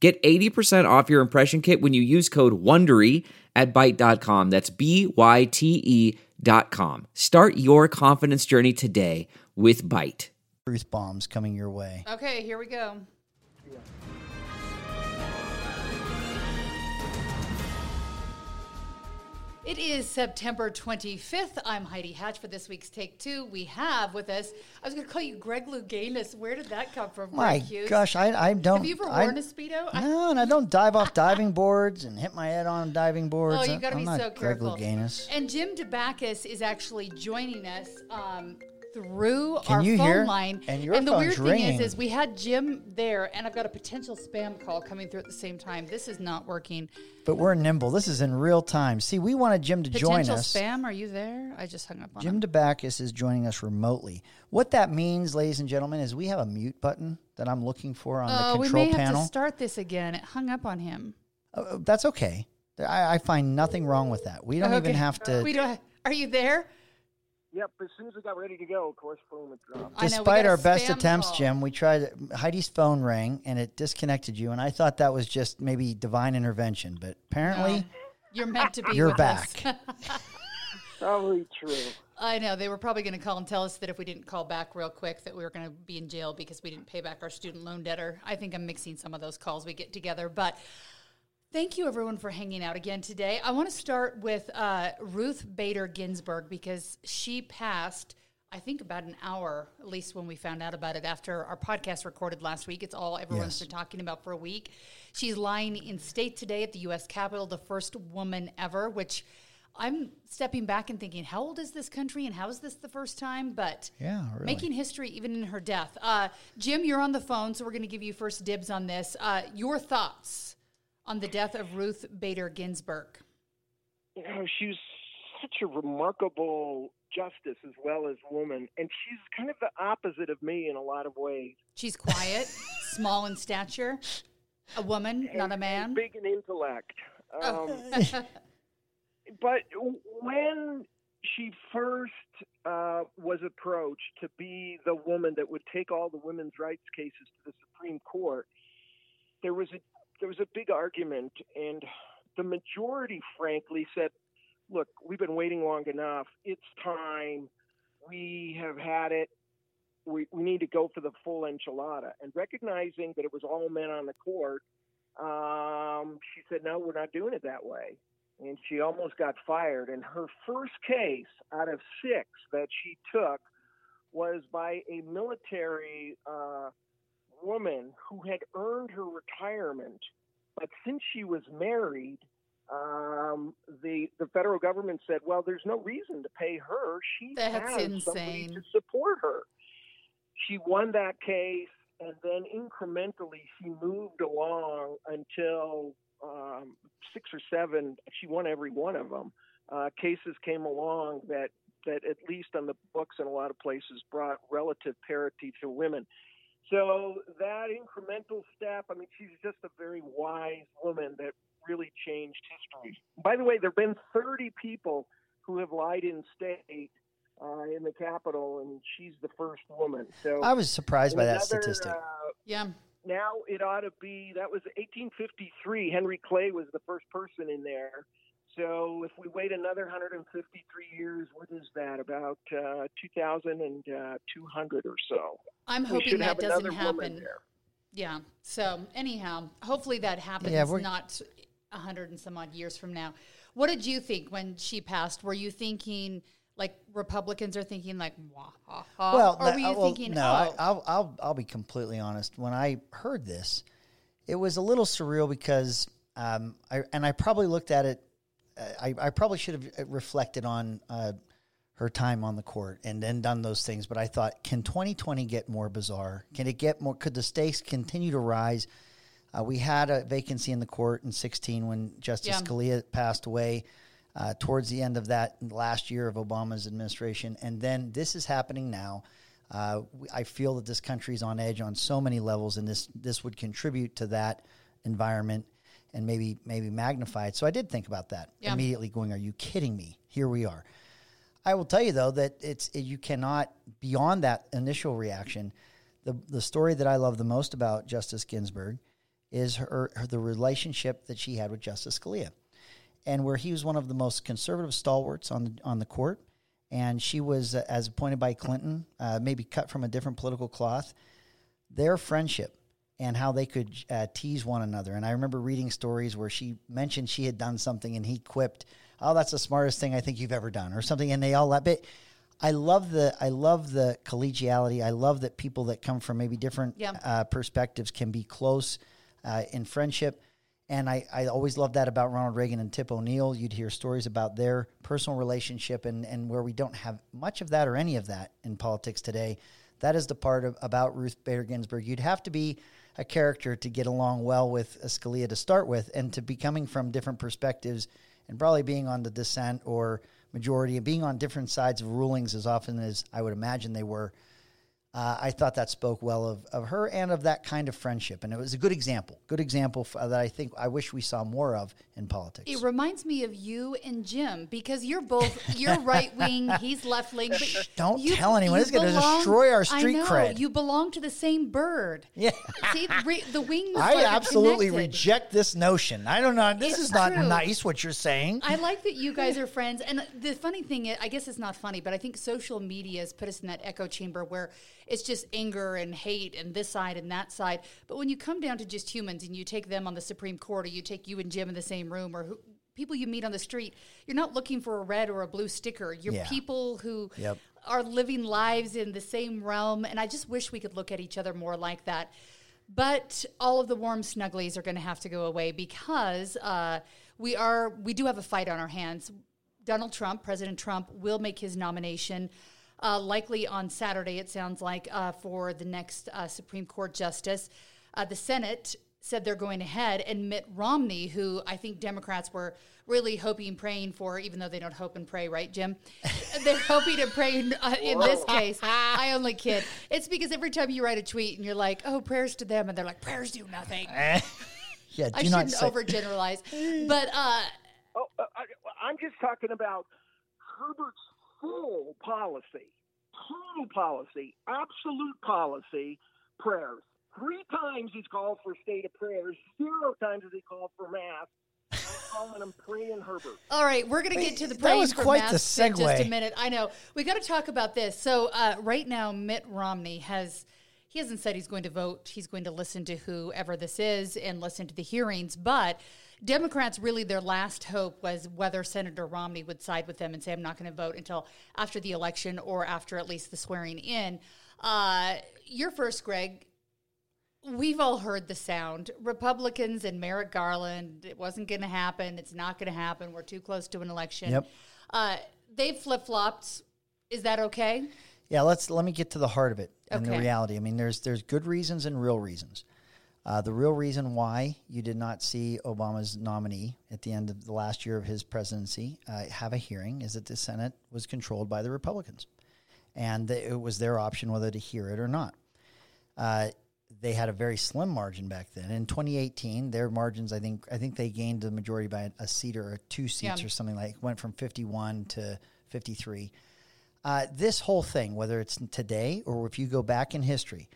Get 80% off your impression kit when you use code WONDERY at Byte.com. That's B-Y-T-E dot com. Start your confidence journey today with Byte. Truth bombs coming your way. Okay, here we go. It is September 25th. I'm Heidi Hatch for this week's Take Two. We have with us, I was going to call you Greg Louganis. Where did that come from? My Greg gosh, I, I don't. Have you ever I, worn a Speedo? I- No, and I don't dive off diving boards and hit my head on diving boards. Oh, you I- got to be so Greg careful. Louganis. And Jim Dabakis is actually joining us um, through Can our phone hear? line. And your the weird thing is, is we had Jim there, and I've got a potential spam call coming through at the same time. This is not working. But we're nimble. This is in real time. See, we wanted Jim to join Potential us. spam, are you there? I just hung up on Jim him. Dabakis is joining us remotely. What that means, ladies and gentlemen, is we have a mute button that I'm looking for on Oh, the we control may have panel. to start this again. It hung up on him. Uh, that's okay. I, I find nothing wrong with that. We don't even have to. We don't. Are you there? Yep, as soon as we got ready to go, of course, boom, it dropped. I Despite got our best attempts, call. Jim, we tried. Heidi's phone rang and it disconnected you, and I thought that was just maybe divine intervention, but apparently You're meant to be. you're with back. Us. Probably true. I know they were probably going to call and tell us that if we didn't call back real quick, that we were going to be in jail because we didn't pay back our student loan debtor. I think I'm mixing some of those calls we get together, but. Thank you, everyone, for hanging out again today. I want to start with uh, Ruth Bader Ginsburg because she passed, I think, about an hour, at least when we found out about it after our podcast recorded last week. It's all everyone's Yes. been talking about for a week. She's lying in state today at the U.S. Capitol, the first woman ever, which I'm stepping back and thinking, how old is this country and how is this the first time? But Yeah, really. making history even in her death. Uh, Jim, you're on the phone, so we're going to give you first dibs on this. Uh, your thoughts on the death of Ruth Bader Ginsburg? You know, she was such a remarkable justice as well as woman, and she's kind of the opposite of me in a lot of ways. She's quiet, small in stature, a woman, not a man. big in intellect. Oh. Um, but when she first uh, was approached to be the woman that would take all the women's rights cases to the Supreme Court, there was a there was a big argument, and the majority, frankly, said, "Look, we've been waiting long enough. It's time. We have had it. We, we need to go for the full enchilada." And recognizing that it was all men on the court, um, she said, "No, we're not doing it that way." And she almost got fired. And her first case out of six that she took was by a military uh, woman who had earned her retirement, but since she was married, um, the the federal government said, "Well, there's no reason to pay her. She That's has somebody insane. to support her." She won that case, and then incrementally she moved along until um, six or seven. She won every one of them. Uh, cases came along that that at least on the books in a lot of places brought relative parity to women. So that incremental step, I mean, she's just a very wise woman that really changed history. By the way, there have been 30 people who have lied in state uh, in the Capitol, and she's the first woman. So I was surprised by that statistic. Uh, Yeah. now it ought to be that was 1853. Henry Clay was the first person in there. So if we wait another 153 years, what is that? About uh, 2,200 or so. I'm hoping that doesn't happen. Yeah. So anyhow, hopefully that happens Yeah, we're- not a hundred and some odd years from now. What did you think when she passed? Were you thinking like Republicans are thinking like wah ha ha? Well, or no, were you well, thinking no, oh I, I'll, I'll, I'll be completely honest. When I heard this, it was a little surreal because, um, I, and I probably looked at it, I, I probably should have reflected on uh, her time on the court and then done those things. But I thought, can 2020 get more bizarre? Can it get more? Could the stakes continue to rise? Uh, we had a vacancy in the court in 16 when Justice Yeah. Scalia passed away uh, towards the end of that last year of Obama's administration. And then this is happening now. Uh, I feel that this country is on edge on so many levels, and this this would contribute to that environment and maybe maybe magnify it. So I did think about that Yeah. immediately. Going, are you kidding me? Here we are. I will tell you though that it's you cannot beyond that initial reaction. The the story that I love the most about Justice Ginsburg is her, her the relationship that she had with Justice Scalia, and where he was one of the most conservative stalwarts on the on the court, and she was uh, as appointed by Clinton, uh, maybe cut from a different political cloth. Their friendship and how they could uh, tease one another. And I remember reading stories where she mentioned she had done something, and he quipped, "Oh, that's the smartest thing I think you've ever done," or something, and they all laughed. But I love the I love the collegiality. I love that people that come from maybe different Yeah. uh, perspectives can be close uh, in friendship. And I, I always loved that about Ronald Reagan and Tip O'Neill. You'd hear stories about their personal relationship, and, and where we don't have much of that or any of that in politics today. That is the part of, about Ruth Bader Ginsburg. You'd have to be a character to get along well with Scalia to start with, and to be coming from different perspectives, and probably being on the dissent or majority, and being on different sides of rulings as often as I would imagine they were. Uh, I thought that spoke well of, of her and of that kind of friendship, and it was a good example. Good example f- that I think I wish we saw more of in politics. It reminds me of you and Jim because you're both you're right wing, he's left wing. But Don't you- tell anyone. It's gonna destroy our I street know, cred. You belong to the same bird. Yeah. See, re, the wings. I absolutely connected. reject this notion. I don't know. This It's is not true. nice what you're saying. I like that you guys are friends. And the funny thing is, I guess it's not funny, but I think social media has put us in that echo chamber where it's just anger and hate and this side and that side. But when you come down to just humans and you take them on the Supreme Court or you take you and Jim in the same room or who, people you meet on the street, you're not looking for a red or a blue sticker. You're Yeah. people who Yep. are living lives in the same realm. And I just wish we could look at each other more like that. But all of the warm snugglies are going to have to go away because uh, we are we do have a fight on our hands. Donald Trump, President Trump, will make his nomination uh, likely on Saturday. It sounds like uh, for the next uh, Supreme Court justice. Uh, the Senate said they're going ahead, and Mitt Romney, who I think Democrats were really hoping, praying for, even though they don't hope and pray, right, Jim? They're hoping and praying uh, in this case. I only kid. It's because every time you write a tweet and you're like, "Oh, prayers to them," and they're like, "Prayers do nothing." yeah, do I not shouldn't say. overgeneralize, but uh, Oh, uh, I, I'm just talking about Herbert's full policy, total policy, absolute policy, prayers. Three times he's called for state of prayers. Zero times has he called for mass. Calling him praying Herbert. All right, we're going to get to the That praying was for quite the masks in just a minute. I know we got to talk about this. So uh, right now, Mitt Romney has he hasn't said he's going to vote. He's going to listen to whoever this is and listen to the hearings. But Democrats really their last hope was whether Senator Romney would side with them and say, "I'm not going to vote until after the election or after at least the swearing in." Uh, you're first, Greg. We've all heard the sound. Republicans and Merrick Garland, it wasn't going to happen. It's not going to happen. We're too close to an election. Yep. Uh, they've flip flopped. Is that okay? Yeah, let's let me get to the heart of it and the reality. I mean, there's there's good reasons and real reasons. Uh, the real reason why you did not see Obama's nominee at the end of the last year of his presidency uh, have a hearing is that the Senate was controlled by the Republicans, and it was their option whether to hear it or not. Uh, they had a very slim margin back then. In 2018, their margins, I think, I think they gained the majority by a seat or two seats Yeah. or something like. Went from 51 to 53. Uh, this whole thing, whether it's today or if you go back in history,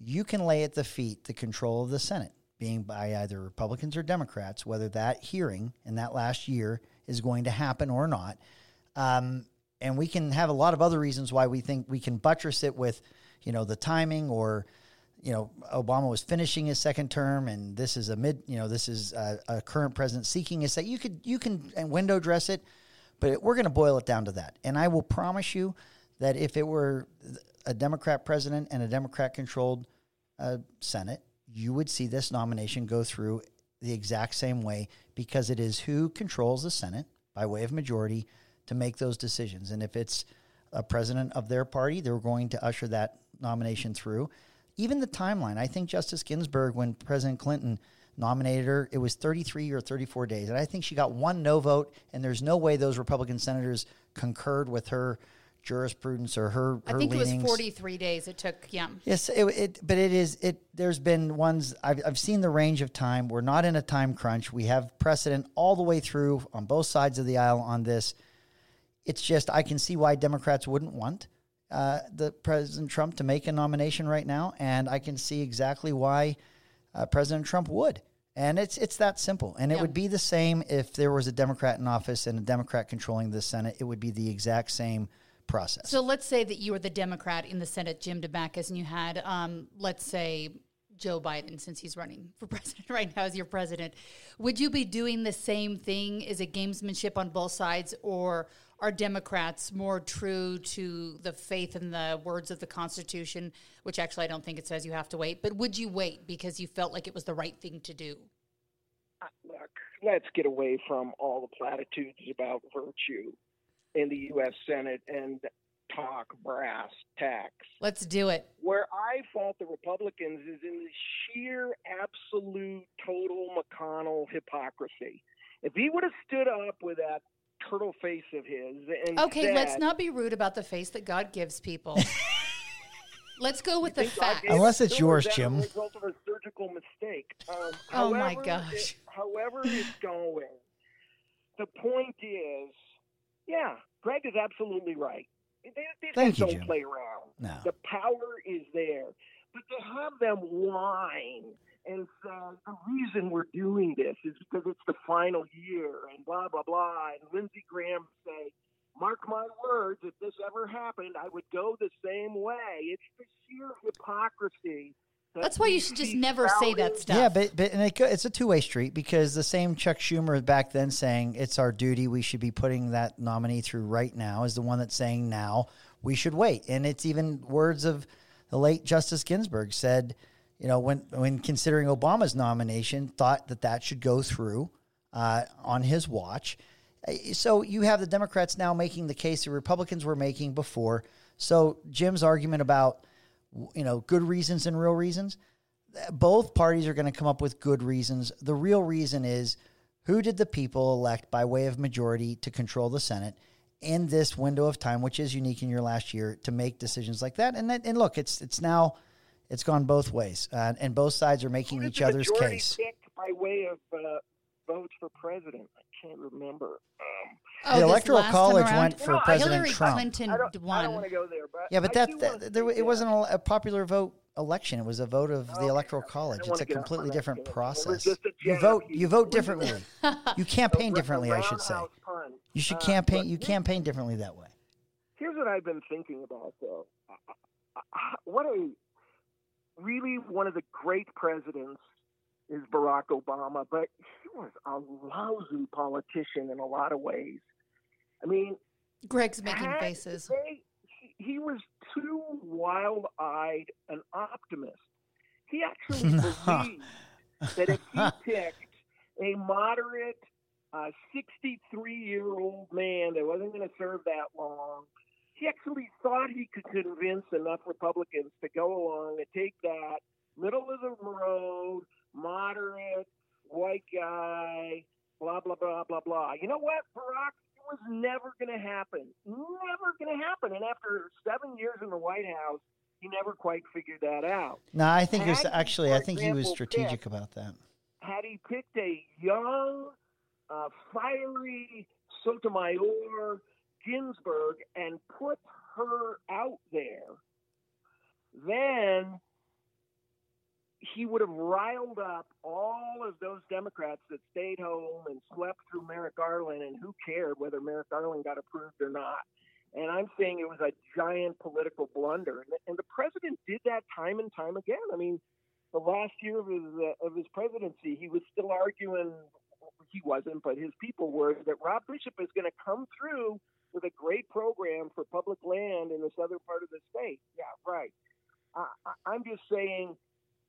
you can lay at the feet the control of the Senate, being by either Republicans or Democrats, whether that hearing in that last year is going to happen or not. Um, and we can have a lot of other reasons why we think we can buttress it with, you know, the timing or, you know, Obama was finishing his second term, and this is a mid, you know, this is a, a current president seeking his. You could you can window dress it, but we're going to boil it down to that. And I will promise you that if it were a Democrat president and a Democrat controlled uh, Senate, you would see this nomination go through the exact same way because it is who controls the Senate by way of majority to make those decisions. And if it's a president of their party, they're going to usher that nomination through. Even the timeline, I think Justice Ginsburg, when President Clinton nominated her. It was 33 or 34 days. And I think she got one no vote, and there's no way those Republican senators concurred with her jurisprudence or her, her I think leanings. it was 43 days it took. Yeah. Yes, it, it, but it is it. There's been ones I've I've seen the range of time. We're not in a time crunch. We have precedent all the way through on both sides of the aisle on this. It's just I can see why Democrats wouldn't want uh, the President Trump to make a nomination right now, and I can see exactly why uh, President Trump would. And it's it's that simple. And it Yeah. would be the same if there was a Democrat in office and a Democrat controlling the Senate. It would be the exact same process. So let's say that you were the Democrat in the Senate, Jim Dabakis, and you had, um, let's say, Joe Biden, since he's running for president right now as your president. Would you be doing the same thing? Is it gamesmanship on both sides, or are Democrats more true to the faith and the words of the Constitution, which actually I don't think it says you have to wait, but would you wait because you felt like it was the right thing to do? look, let's get away from all the platitudes about virtue in the U.S. Senate and talk brass tacks. Let's do it. Where I fault the Republicans is in the sheer, absolute, total McConnell hypocrisy. If he would have stood up with that turtle face of his and Okay, said, let's not be rude about the face that God gives people. let's go with the think God facts. Unless it's yours, Jim. A result of a surgical mistake. Um, Oh, my gosh. it- however it's going, the point is, yeah, Greg is absolutely right. They, these Thank you, don't Jim. play around. No. The power is there, but to have them whine and say the reason we're doing this is because it's the final year and blah blah blah, and Lindsey Graham say. Mark my words, if this ever happened, I would go the same way. It's the sheer hypocrisy. That That's why you should just see never say that stuff. Yeah, but but and it, it's a two way street because the same Chuck Schumer back then saying it's our duty, we should be putting that nominee through right now, is the one that's saying now we should wait, and it's even words of the late Justice Ginsburg said, you know, when when considering Obama's nomination, thought that that should go through uh, on his watch. Uh, So you have the Democrats now making the case the Republicans were making before. So Jim's argument about you know good reasons and real reasons both parties are going to come up with good reasons. The real reason is who did the people elect by way of majority to control the Senate in this window of time, which is unique in your last year, to make decisions like that. And that, and look, it's it's now it's gone both ways, uh, and both sides are making each the other's case. by way of uh, votes for president. I can't remember. Um, Oh, The this Electoral last time College around? went for No, President Hillary Trump. Clinton I don't, I won. don't want to go there, but Yeah, but I that, that there, it wasn't a, a popular vote election. It was a vote of the Electoral I College. It's a get off on completely different tangent. Process. a You vote. You vote he was a- differently. You campaign differently, I should say. roundhouse punch. You should Uh, campaign. but You campaign differently that way. Here's what I've been thinking about, though. What a really one of the great presidents is Barack Obama, but he was a lousy politician in a lot of ways. I mean, Greg's making faces. They, he, was too wild-eyed an optimist. He actually believed that if he picked a moderate, uh, 63-year-old man that wasn't going to serve that long, he actually thought he could convince enough Republicans to go along and take that middle of the road, moderate, white guy, blah blah blah blah blah. You know what, Barack? Was never going to happen. Never going to happen. And after seven years in the White House, he never quite figured that out. No, I think it was Had he, actually. I think he was strategic picked- about that. Had he picked a young, uh, fiery Sotomayor Ginsburg and put her out there, then he would have riled up all of those Democrats that stayed home and slept through Merrick Garland, and who cared whether Merrick Garland got approved or not. And I'm saying it was a giant political blunder, and, and the president did that time and time again. I mean, the last year of his uh, of his presidency, he was still arguing. He wasn't, but his people were that Rob Bishop is going to come through with a great program for public land in the southern part of the state. Yeah, right. I'm just saying.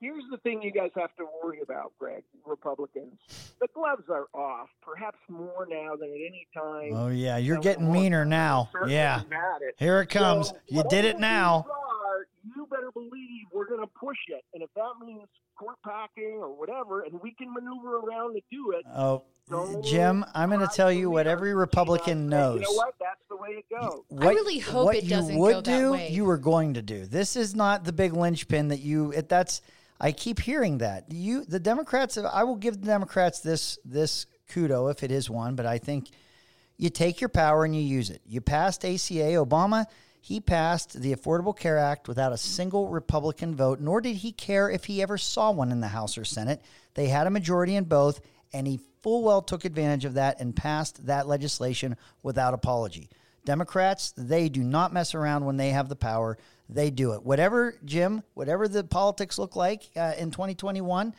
Here's the thing you guys have to worry about, Greg, Republicans. The gloves are off, perhaps more now than at any time. Oh yeah, you're getting meaner now. Yeah, here it comes. So, You did it now. Are, you better believe we're going to push it. And if that means court packing or whatever, and we can maneuver around to do it. Oh, don't Jim, I'm going to tell you what every us. Republican You knows. know what? That's the way it goes. What, really hope what it you doesn't would go that do, way. you were going to do. This is not the big linchpin that you. It, that's I keep hearing that you, the Democrats. I will give the Democrats this this kudo if it is one, but I think you take your power and you use it. You passed ACA. Obama, he passed the Affordable Care Act without a single Republican vote, nor did he care if he ever saw one in the House or Senate. They had a majority in both, and he full well took advantage of that and passed that legislation without apology. Democrats, they do not mess around when they have the power. They do it. Whatever, Jim, whatever the politics look like uh, in 2021,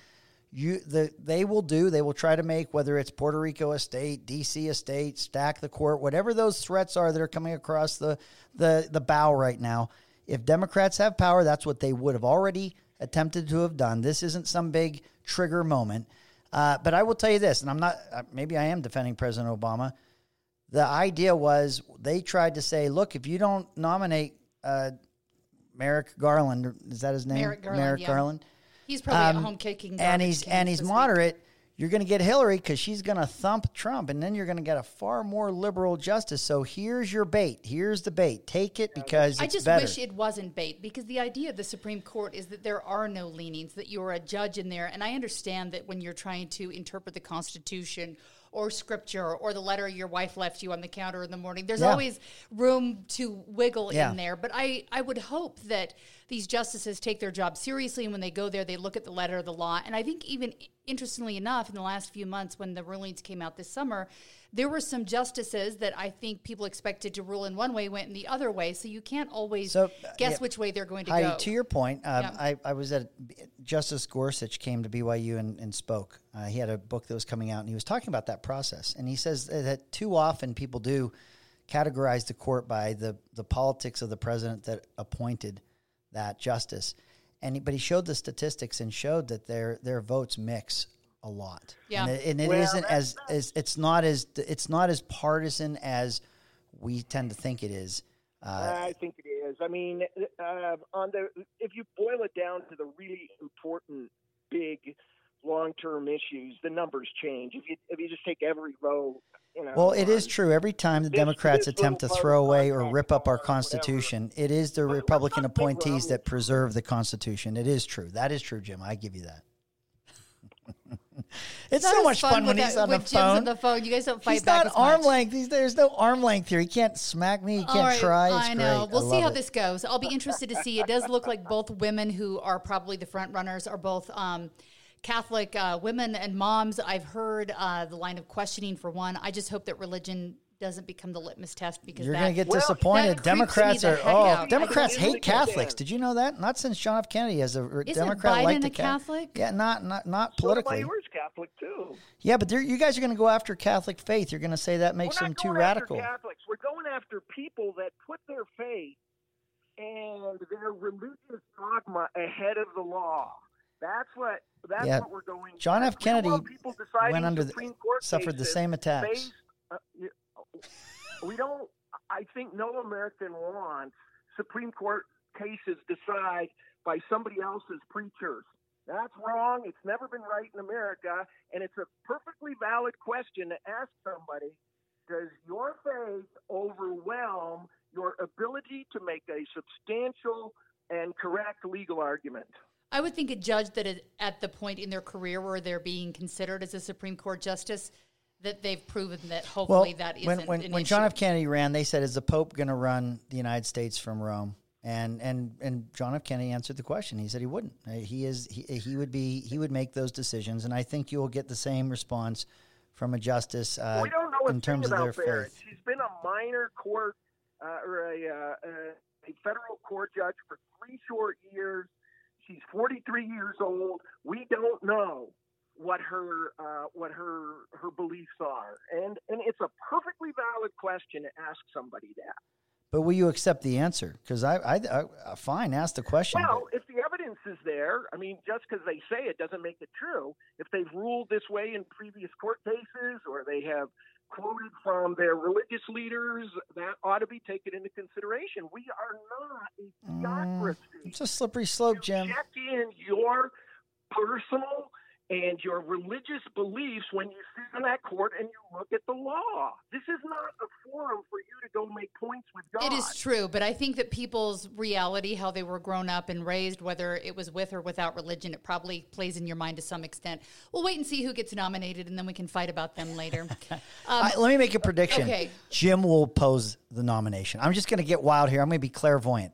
you the they will do. They will try to make whether it's Puerto Rico estate, DC estate, stack the court, whatever those threats are that are coming across the the the bow right now. If Democrats have power, that's what they would have already attempted to have done. This isn't some big trigger moment. Uh, but I will tell you this, and I'm not. Uh, maybe I am defending President Obama. The idea was they tried to say, look, if you don't nominate uh, Merrick Garland, is that his name? Merrick Garland, Merrick yeah. Garland He's probably at um, home kicking. and he's and he's this week. moderate. You're going to get Hillary because she's going to thump Trump, and then you're going to get a far more liberal justice. So here's your bait. Here's the bait. Take it because it's I just better. wish it wasn't bait because the idea of the Supreme Court is that there are no leanings, that you're a judge in there. And I understand that when you're trying to interpret the Constitution or scripture or the letter your wife left you on the counter in the morning, there's Yeah. always room to wiggle Yeah. in there. But I, I would hope that these justices take their job seriously and when they go there, they look at the letter of the law. And I think even interestingly enough, in the last few months when the rulings came out this summer, there were some justices that I think people expected to rule in one way went in the other way. So you can't always So, guess yeah. which way they're going to Heidi, go. to your point, um, Yeah. I, I was at Justice Gorsuch came to BYU and, and spoke. Uh, he had a book that was coming out, and he was talking about that process. And he says that too often people do categorize the court by the the politics of the president that appointed that justice. And he, but he showed the statistics and showed that their their votes mix a lot. Yeah. and it, and it Well, not as, as it's not as it's not as partisan as we tend to think it is. Uh, I think it is. I mean, uh, on the if you boil it down to the really important, big, long-term issues, the numbers change. If you if you just take every row, you know. Well, it is on- true. Every time the this- Democrats this attempt to throw away or rip up our or whatever. Constitution, it is the Republican appointees that preserve the Constitution. It is true. That is true, Jim. I give you that. It's not so as much fun, when with he's that- on the Jim's phone. on the phone. You guys don't fight He's back not as arm much. length. He's, there's no arm length here. He can't smack me. He can't All right, try. It's I know. great. We'll I see how it. this goes. I'll be interested to see. It does look like both women who are probably the front runners are both um, Catholic uh, women and moms. I've heard uh, the line of questioning for one. I just hope that religion doesn't become the litmus test because You're going to get Well, disappointed. that creeps me Democrats are oh, out. Democrats don't hate Catholics. Did you know that? Not since John F. Kennedy as a Isn't Democrat liked Biden the a Ca- Catholic? Yeah, not not not So am I. politically. Yours Catholic too. Yeah, but you guys are going to go after Catholic faith. You're going to say that makes We're them too going radical. After Catholics. We're going after people that put their faith and their religious dogma ahead of the law. That's what. That's Yeah. what we're going. John. F. Kennedy went under the- Supreme Court suffered the same attacks. based- uh, we don't. I think no American wants Supreme Court cases decided by somebody else's preachers. That's wrong. It's never been right in America, and it's a perfectly valid question to ask somebody: Does your faith overwhelm your ability to make a substantial and correct legal argument? I would think a judge that is at the point in their career where they're being considered as a Supreme Court justice that they've proven that Well, hopefully that isn't when when, an when John. F. Kennedy ran, they said, "Is the Pope going to run the United States from Rome?" And and and John F. Kennedy answered the question. He said he wouldn't. Uh, He is he, he would be he would make those decisions, and I think you will get the same response from a justice uh, we don't know in terms of their Barrett. faith. She's been a minor court uh, or a, uh, a federal court judge for three short years. She's 43 years old. We don't know what her uh, what her her beliefs are, and and it's a perfectly valid question to ask somebody that. But will you accept the answer? Because I, I, I, uh, fine, ask the question. but- Well, if the evidence is there, I mean, just because they say it doesn't make it true. If they've ruled this way in previous court cases, or they have quoted from their religious leaders, that ought to be taken into consideration. We are not a Mm, theocracy. it's a slippery slope, Jim. Check in your personal and your religious beliefs when you sit in that court and you look at the law. This is not a forum for you to go make points with God. It is true, but I think that people's reality, how they were grown up and raised, whether it was with or without religion, it probably plays in your mind to some extent. We'll wait and see who gets nominated, and then we can fight about them later. Um, I- let me make a prediction. okay. Jim will pose the nomination. I'm just going to get wild here. I'm going to be clairvoyant.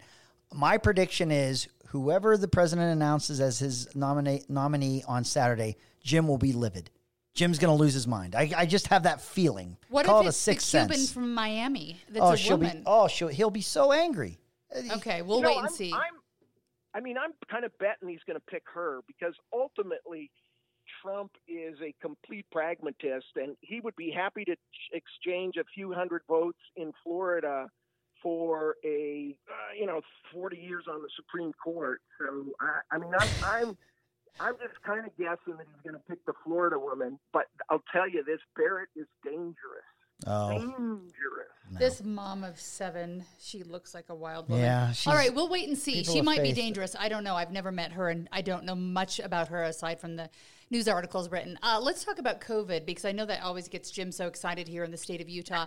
My prediction is whoever the president announces as his nominate, nominee on Saturday, Jim will be livid. Jim's going to lose his mind. I, I just have that feeling. What Call if it a it's sixth the Cuban sense. from Miami? That's oh, a she'll woman. be. Oh, she'll, he'll be so angry. Uh, okay, we'll You know, wait and I'm- see. I'm, I mean, I'm kind of betting he's going to pick her because ultimately Trump is a complete pragmatist, and he would be happy to ch- exchange a few hundred votes in Florida for a uh, you know 40 years on the Supreme Court. So I, I mean, I'm I'm I'm just kind of guessing that he's going to pick the Florida woman, but I'll tell you this: Barrett is dangerous. Oh, Dangerous. This mom of seven, she looks like a wild woman. Yeah, All she's- right, we'll wait and see. She might be faith. dangerous. I don't know. I've never met her, and I don't know much about her aside from the news articles written. Uh, let's talk about COVID because I know that always gets Jim so excited here in the state of Utah.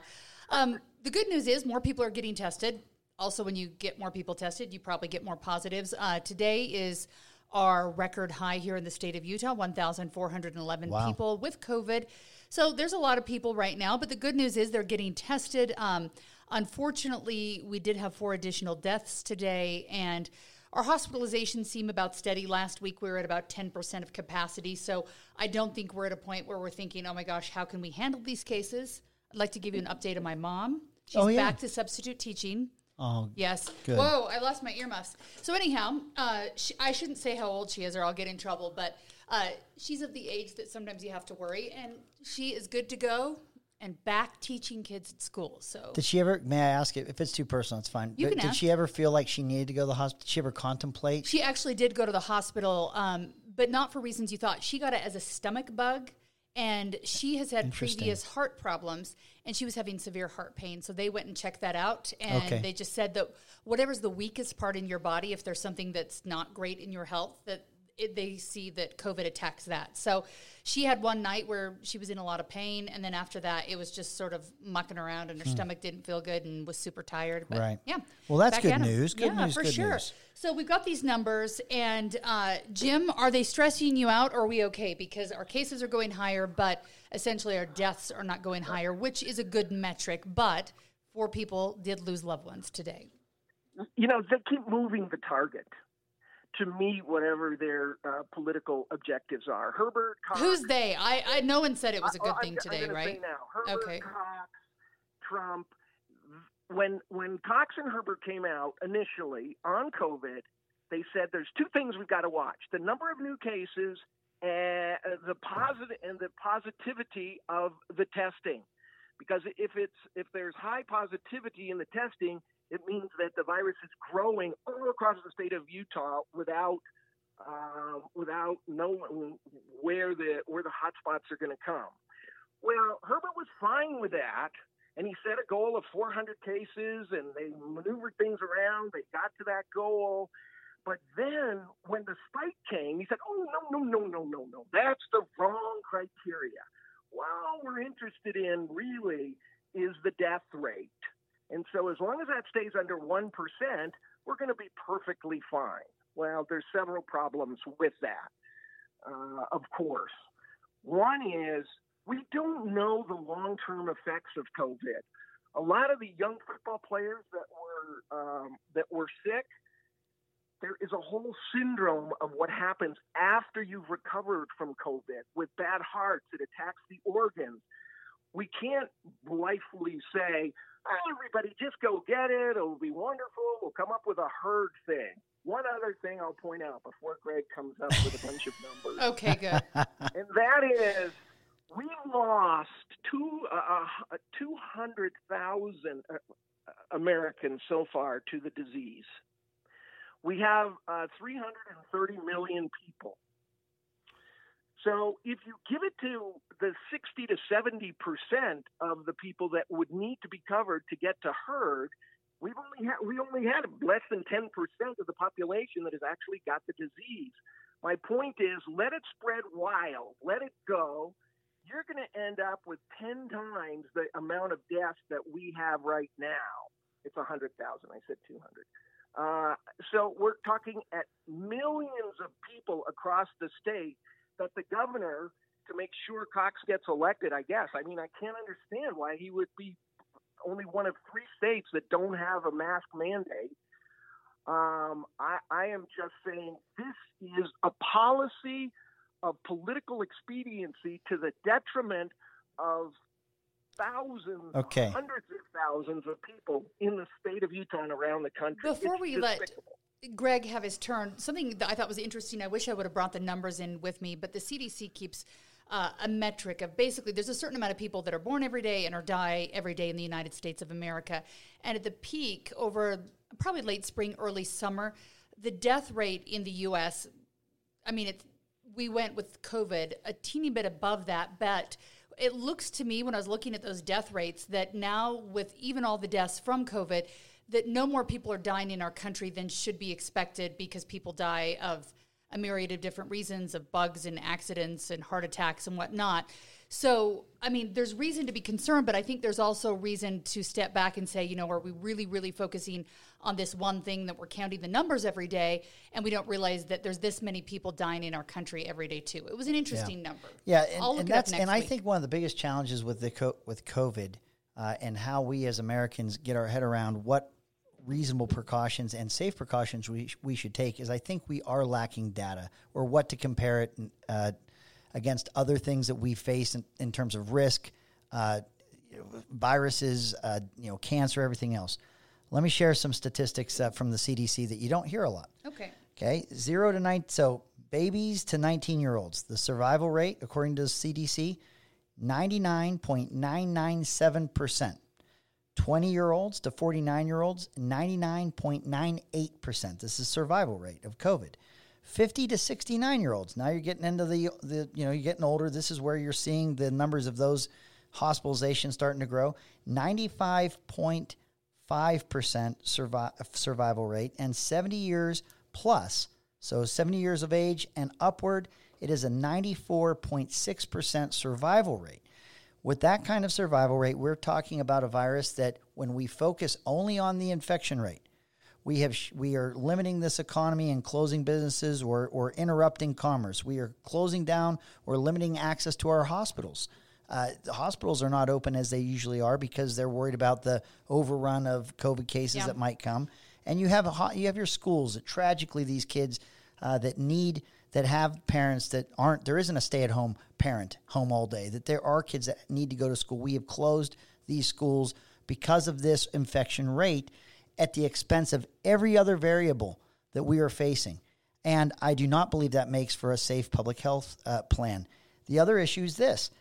Um, the good news is more people are getting tested. Also, when you get more people tested, you probably get more positives. Uh, today is our record high here in the state of Utah 1,411 Wow. people with COVID. So there's a lot of people right now, but the good news is they're getting tested. Um, unfortunately, we did have four additional deaths today, and our hospitalizations seem about steady. Last week we were at about 10% of capacity, so I don't think we're at a point where we're thinking, oh my gosh, how can we handle these cases? Like to give you an update on my mom. She's Oh, yeah. back to substitute teaching. oh, Yes. Good. Whoa, I lost my earmuffs. So anyhow, uh, she, I shouldn't say how old she is, or I'll get in trouble. But uh, she's of the age that sometimes you have to worry, and she is good to go and back teaching kids at school. So Did she ever? May I ask it? If it's too personal, it's fine. You but can did ask. she ever feel like she needed to go to the hospital? Did she ever contemplate? she actually did go to the hospital, um, but not for reasons you thought. She got it as a stomach bug. And she has had previous heart problems, and she was having severe heart pain. So they went and checked that out, and Okay. they just said that whatever's the weakest part in your body, if there's something that's not great in your health, that it, they see that COVID attacks that. So she had one night where she was in a lot of pain, and then after that, it was just sort of mucking around, and her stomach didn't feel good and was super tired. But Hmm. Right. Yeah. Well, that's good news. Good yeah, news, for good sure. news. So we've got these numbers, and uh, Jim, are they stressing you out, or are we okay? Because our cases are going higher, but essentially our deaths are not going higher, which is a good metric. But four people did lose loved ones today. you know, they keep moving the target to meet whatever their uh, political objectives are. Herbert Cox. Who's they? I, I no one said it was a good I- thing I'm, today, right? Herbert Okay. Cox, Trump. When when Cox and Herbert came out initially on COVID, they said there's two things we've got to watch: the number of new cases and the positive and the positivity of the testing. Because if it's if there's high positivity in the testing, it means that the virus is growing all across the state of Utah without uh, without knowing where the where the hot spots are going to come. Well, Herbert was fine with that, and he set a goal of 400 cases, and they maneuvered things around. They got to that goal, but then when the spike came, he said, "Oh no, no, no, no, no, no! That's the wrong criteria. All we're interested in really is the death rate." And so, as long as that stays under 1%, we're going to be perfectly fine. Well, there's several problems with that, uh, of course. One is we don't know the long term effects of COVID. A lot of the young football players that were, um, that were sick, there is a whole syndrome of what happens after you've recovered from COVID with bad hearts. It attacks the organs. We can't blithely say, oh, everybody just go get it. It'll be wonderful. We'll come up with a herd thing. One other thing I'll point out before Greg comes up with a bunch of numbers, Okay, good. and that is we lost two, uh, uh, 200,000 uh, Americans so far to the disease. We have uh, 330 million people. So if you give it to the 60 to 70 percent of the people that would need to be covered to get to herd, we've only had we only had less than 10 percent of the population that has actually got the disease. My point is, let it spread wild, let it go. You're going to end up with 10 times the amount of deaths that we have right now. It's 100,000. I said 200. Uh, so we're talking at millions of people across the state that the governor, to make sure Cox gets elected, I guess. I mean, I can't understand why he would be only one of three states that don't have a mask mandate. Um, I, I am just saying this is a policy of political expediency to the detriment of thousands, okay. hundreds of thousands of people in the state of Utah and around the country. Before it's we despicable. let Greg have his turn, something that I thought was interesting, I wish I would have brought the numbers in with me, but the CDC keeps uh, a metric of basically there's a certain amount of people that are born every day and or die every day in the United States of America. And at the peak, over probably late spring, early summer, the death rate in the U.S. I mean, it's we went with COVID a teeny bit above that, but it looks to me when I was looking at those death rates that now with even all the deaths from COVID, that no more people are dying in our country than should be expected because people die of a myriad of different reasons of bugs and accidents and heart attacks and whatnot. So, I mean, there's reason to be concerned, but I think there's also reason to step back and say, you know, are we really, really focusing on this one thing that we're counting the numbers every day and we don't realize that there's this many people dying in our country every day too? It was an interesting yeah. number. Yeah, and, and, that's and week. I think one of the biggest challenges with the co- with COVID uh, and how we as Americans get our head around what reasonable precautions and safe precautions we, sh- we should take is I think we are lacking data or what to compare it uh, against other things that we face in, in terms of risk, uh, viruses, uh, you know, cancer, everything else. Let me share some statistics uh, from the CDC that you don't hear a lot. Okay. Okay, zero to nine. So babies to 19 year olds, the survival rate, according to the CDC, 99.997%. 20 year olds to 49 year olds, 99.98%. This is survival rate of COVID. 50 to 69 year olds. Now you're getting into the, the, you know, you're getting older. This is where you're seeing the numbers of those hospitalizations starting to grow. 95.5% survi- survival rate and 70 years plus. So 70 years of age and upward, it is a 94.6% survival rate. With that kind of survival rate, we're talking about a virus that when we focus only on the infection rate, we have we are limiting this economy and closing businesses or or interrupting commerce. We are closing down or limiting access to our hospitals. Uh, the hospitals are not open as they usually are because they're worried about the overrun of COVID cases Yeah. that might come. And you have a, you have your schools that tragically these kids uh, that need that have parents that aren't there isn't a stay at home parent home all day that there are kids that need to go to school. We have closed these schools because of this infection rate at the expense of every other variable that we are facing. And I do not believe that makes for a safe public health uh, plan. The other issue is this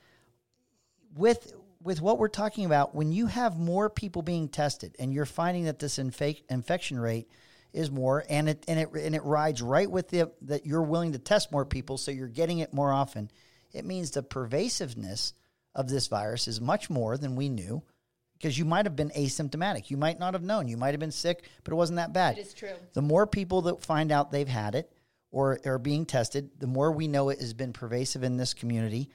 with with what we're talking about, when you have more people being tested and you're finding that this infa- infection rate is more, and it and it and it rides right with the that you're willing to test more people, so you're getting it more often. It means the pervasiveness of this virus is much more than we knew, because you might have been asymptomatic, you might not have known, you might have been sick, but it wasn't that bad. It is true. The more people that find out they've had it or are being tested, the more we know it has been pervasive in this community.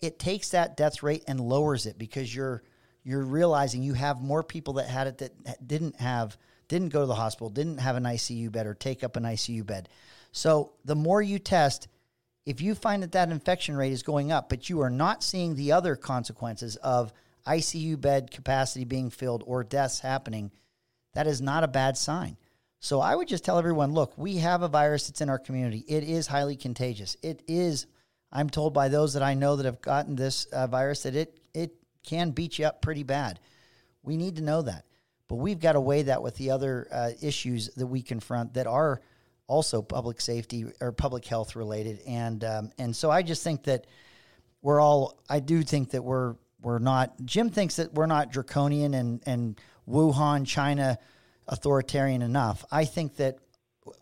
It takes that death rate and lowers it because you're you're realizing you have more people that had it that didn't have didn't go to the hospital, didn't have an ICU bed or take up an ICU bed. So the more you test, if you find that that infection rate is going up, but you are not seeing the other consequences of ICU bed capacity being filled or deaths happening, that is not a bad sign. So I would just tell everyone look, we have a virus that's in our community. It is highly contagious. It is, I'm told by those that I know that have gotten this uh, virus, that it, it can beat you up pretty bad. We need to know that. But we've got to weigh that with the other uh, issues that we confront that are also public safety or public health related. And, um, and so I just think that we're all, I do think that we're, we're not, Jim thinks that we're not draconian and, and Wuhan, China authoritarian enough. I think that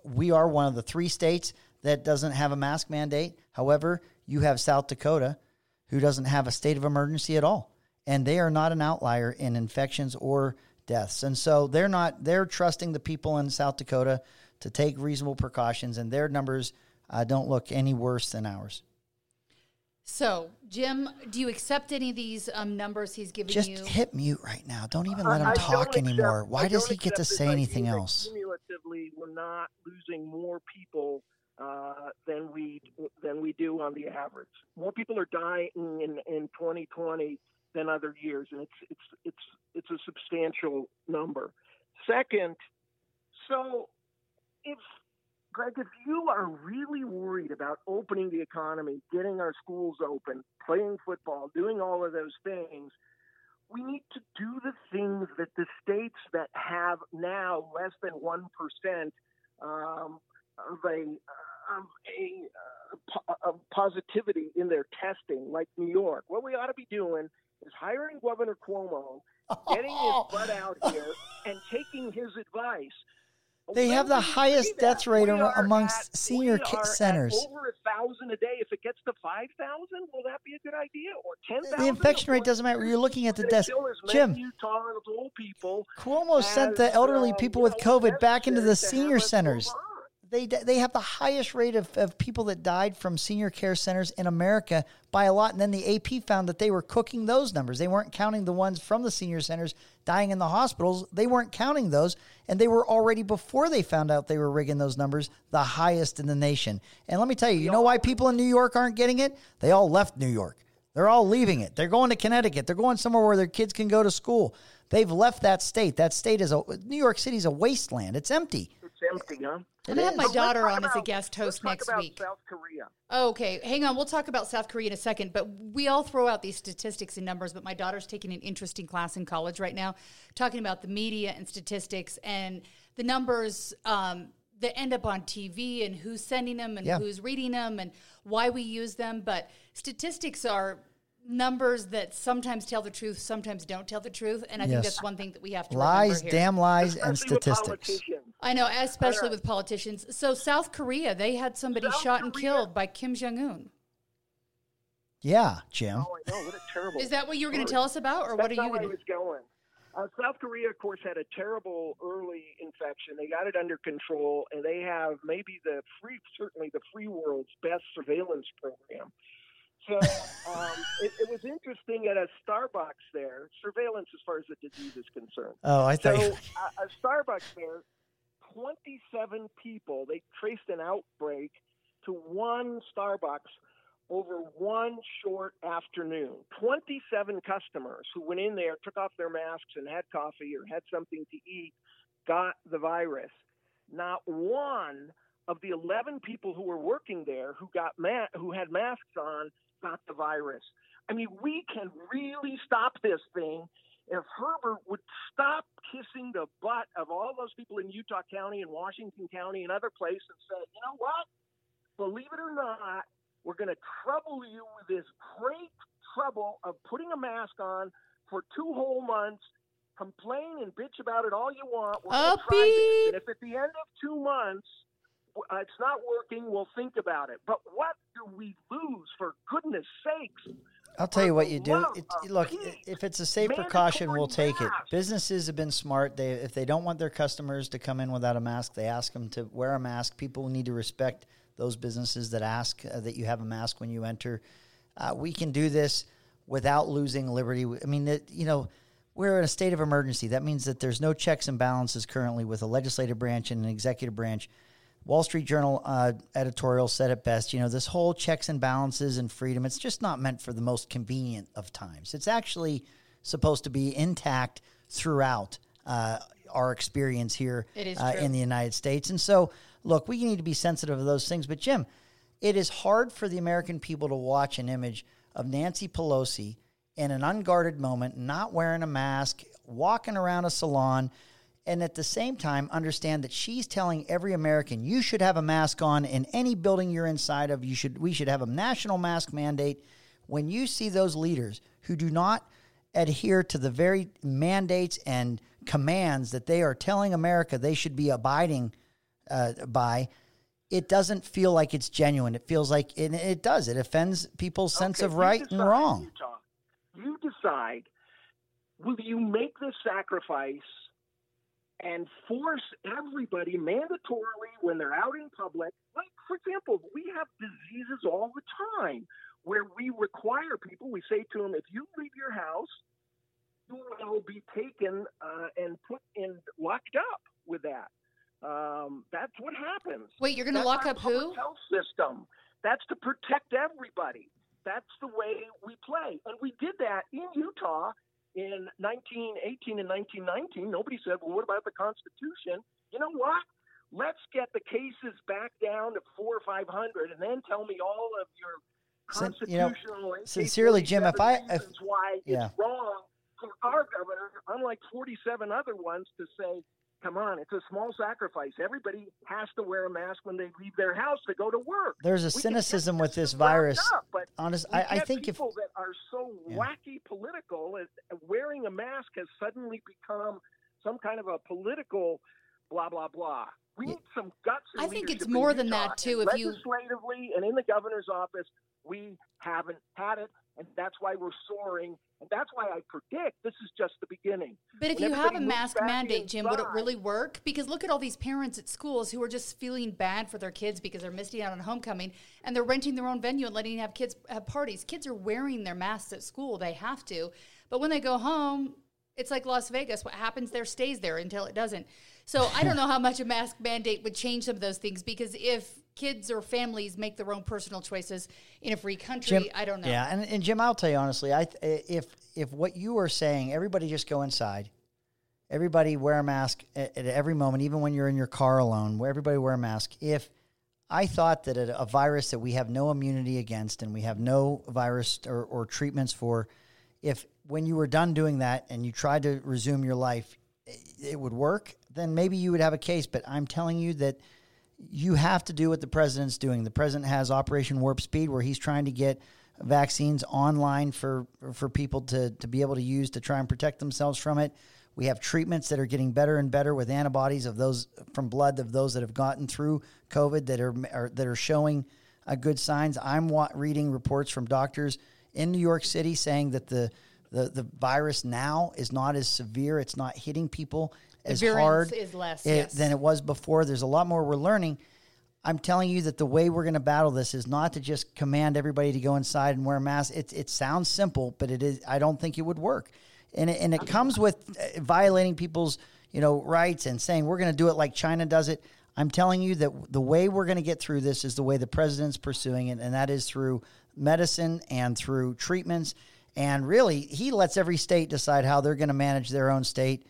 we are one of the three states that doesn't have a mask mandate. However, you have South Dakota, who doesn't have a state of emergency at all, and they are not an outlier in infections or deaths. And so they're not they're trusting the people in South Dakota to take reasonable precautions, and their numbers uh, don't look any worse than ours. So, Jim, do you accept any of these um, numbers he's giving Just you? hit mute right now. Don't even let him I talk don't anymore. Why I does he get to say anything else? Cumulatively, we're not losing more people uh, than we than we do on the average. More people are dying in, in 2020 than other years, and it's it's it's it's a substantial number. Second, so if Greg, if you are really worried about opening the economy, getting our schools open, playing football, doing all of those things, we need to do the things that the states that have now less than 1% um, of a, of a, uh, po- of positivity in their testing, like New York. What we ought to be doing is hiring Governor Cuomo, getting his butt out here, and taking his advice. They When have the highest death rate amongst at- senior we ca- are at centers. Over a thousand a day. If it gets to five thousand, will that be a good idea? Or ten thousand? The infection rate doesn't matter. You're looking at the deaths. Jim, Utah people. Cuomo sent the elderly uh, people with COVID back into the senior centers. They they have the highest rate of, of people that died from senior care centers in America by a lot. And then the AP found that they were cooking those numbers. They weren't counting the ones from the senior centers dying in the hospitals. They weren't counting those, and they were already before they found out they were rigging those numbers the highest in the nation. And let me tell you, you know why people in New York aren't getting it? They all left New York. They're all leaving it. They're going to Connecticut. They're going somewhere where their kids can go to school. They've left that state. That state is a New York City is a wasteland. It's empty. It's empty, huh? I'm gonna have my But let's daughter talk on as a guest host let's next about week. South Korea. Okay, hang on. We'll talk about South Korea in a second, but we all throw out these statistics and numbers. But my daughter's taking an interesting class in college right now, talking about the media and statistics and the numbers um, that end up on TV and who's sending them and Yeah. who's reading them and why we use them. But statistics are numbers that sometimes tell the truth, sometimes don't tell the truth, and I think that's one thing that we have to Lies, remember here. damn lies, and Especially with statistics. Politicians. I know, especially with politicians. So South Korea, they had somebody South shot and killed by Kim Jong Un. Yeah, Jim. Oh, I know. What a terrible. Is that what you were going to tell us about, or what are you how going to? was going. Uh, South Korea, of course, had a terrible early infection. They got it under control, and they have maybe the free, certainly the free world's best surveillance program. So um, it, it was interesting at a Starbucks there, surveillance as far as the disease is concerned. Oh, I So thought. you- a, a Starbucks there, 27 people, they traced an outbreak to one Starbucks over one short afternoon. 27 customers who went in there, took off their masks and had coffee or had something to eat, got the virus. Not one of the 11 people who were working there who got ma- who had masks on got the virus. I mean, we can really stop this thing if Herbert would stop kissing the butt of all those people in Utah County and Washington County and other places and say, you know what? Believe it or not, we're going to trouble you with this great trouble of putting a mask on for two whole months. Complain and bitch about it all you want. We're Oh, going to try this. And if at the end of two months uh, it's not working, we'll think about it. But what do we lose for goodness sakes? I'll tell you what you do. It, look, if it's a safe precaution, we'll take it. Businesses have been smart. They, if they don't want their customers to come in without a mask, they ask them to wear a mask. People need to respect those businesses that ask uh, that you have a mask when you enter. Uh, we can do this without losing liberty. I mean, it, you know, we're in a state of emergency. That means that there's no checks and balances currently with a legislative branch and an executive branch. Wall Street Journal uh, editorial said it best. You know, this whole checks and balances and freedom, it's just not meant for the most convenient of times. It's actually supposed to be intact throughout uh, our experience here uh, in the United States. And so, look, we need to be sensitive of those things. But, Jim, it is hard for the American people to watch an image of Nancy Pelosi in an unguarded moment, not wearing a mask, walking around a salon, and at the same time understand that she's telling every American you should have a mask on in any building you're inside of. You should we should have a national mask mandate. When you see those leaders who do not adhere to the very mandates and commands that they are telling America they should be abiding uh, by, it doesn't feel like it's genuine. It feels like it, it does. It offends people's sense Okay, of right and wrong. Utah. You decide will you make the sacrifice and force everybody mandatorily when they're out in public? Like, for example, we have diseases all the time where we require people, we say to them, if you leave your house, you will be taken uh, and put in locked up with that. Um, that's what happens. Wait, you're going to lock up who? Health system. That's to protect everybody. That's the way we play, and we did that in Utah in 1918 and 1919. Nobody said, "Well, what about the Constitution?" You know what? Let's get the cases back down to four or five hundred, and then tell me all of your Sin- you know, constitutional. sincerely, Jim, if I- if- reasons why yeah. it's wrong for our governor, unlike 47 other ones, to say, "Come on, it's a small sacrifice. Everybody has to wear a mask when they leave their house to go to work." There's a We cynicism with this virus. up, but Honest, I, I get think if people that are so Yeah. wacky political, uh, wearing a mask has suddenly become some kind of a political blah blah blah. We Yeah. need some guts. I think it's more than that, too, and if you- legislatively and in the governor's office, we haven't had it, and that's why we're soaring, and that's why I predict this is just the beginning. But if When you have a mask mandate, Jim, would it really work? Because look at all these parents at schools who are just feeling bad for their kids because they're missing out on homecoming and they're renting their own venue and letting have kids have parties. Kids are wearing their masks at school; they have to. But when they go home, it's like Las Vegas. What happens there stays there until it doesn't. So I don't know how much a mask mandate would change some of those things because if kids or families make their own personal choices in a free country, Jim, I don't know. Yeah, and, and Jim, I'll tell you honestly, I eh, if if what you are saying, everybody just go inside. Everybody wear a mask at, at every moment, even when you're in your car alone. Where everybody wear a mask. If I thought that a, a virus that we have no immunity against and we have no virus or, or treatments for, if when you were done doing that and you tried to resume your life, it, it would work, then maybe you would have a case. But I'm telling you that you have to do what the president's doing. The president has Operation Warp Speed, where he's trying to get vaccines online for for people to to be able to use to try and protect themselves from it. We have treatments that are getting better and better with antibodies of those from blood of those that have gotten through COVID that are, are that are showing uh, good signs. I'm wa- reading reports from doctors in New York City saying that the the, the virus now is not as severe. It's not hitting people as hard is less, it- yes. than it was before. There's a lot more we're learning. I'm telling you that the way we're going to battle this is not to just command everybody to go inside and wear masks. It, it sounds simple, but it is. I don't think it would work, and it, and it comes with uh, violating people's you know rights and saying we're going to do it like China does it. I'm telling you that the way we're going to get through this is the way the president's pursuing it, and that is through medicine and through treatments. And really, he lets every state decide how they're going to manage their own state.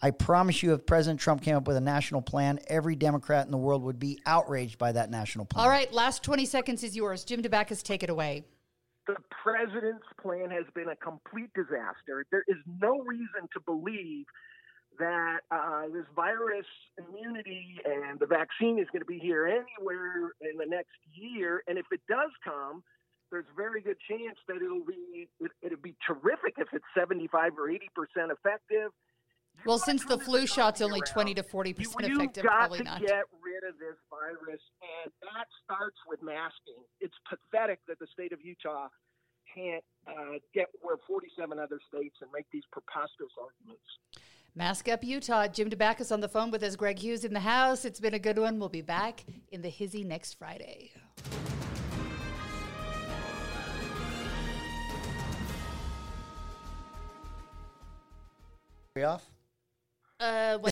I promise you, if President Trump came up with a national plan, every Democrat in the world would be outraged by that national plan. All right, last 20 seconds is yours. Jim Dabakis, take it away. the president's plan has been a complete disaster. There is no reason to believe that uh, this virus immunity and the vaccine is going to be here anywhere in the next year. And if it does come, there's a very good chance that it'll be it, it'll be terrific if it's 75 or 80 percent effective. You Well, since the flu shot's only around. 20 to 40 You, percent you've effective, got probably to not. get rid of this virus, and that starts with masking. It's pathetic that the state of Utah can't uh, get where 47 other states and make these preposterous arguments. Mask Up Utah. Jim Dabakis on the phone with us. Greg Hughes in the house. It's been a good one. We'll be back in the hizzy next Friday. We Off? Uh,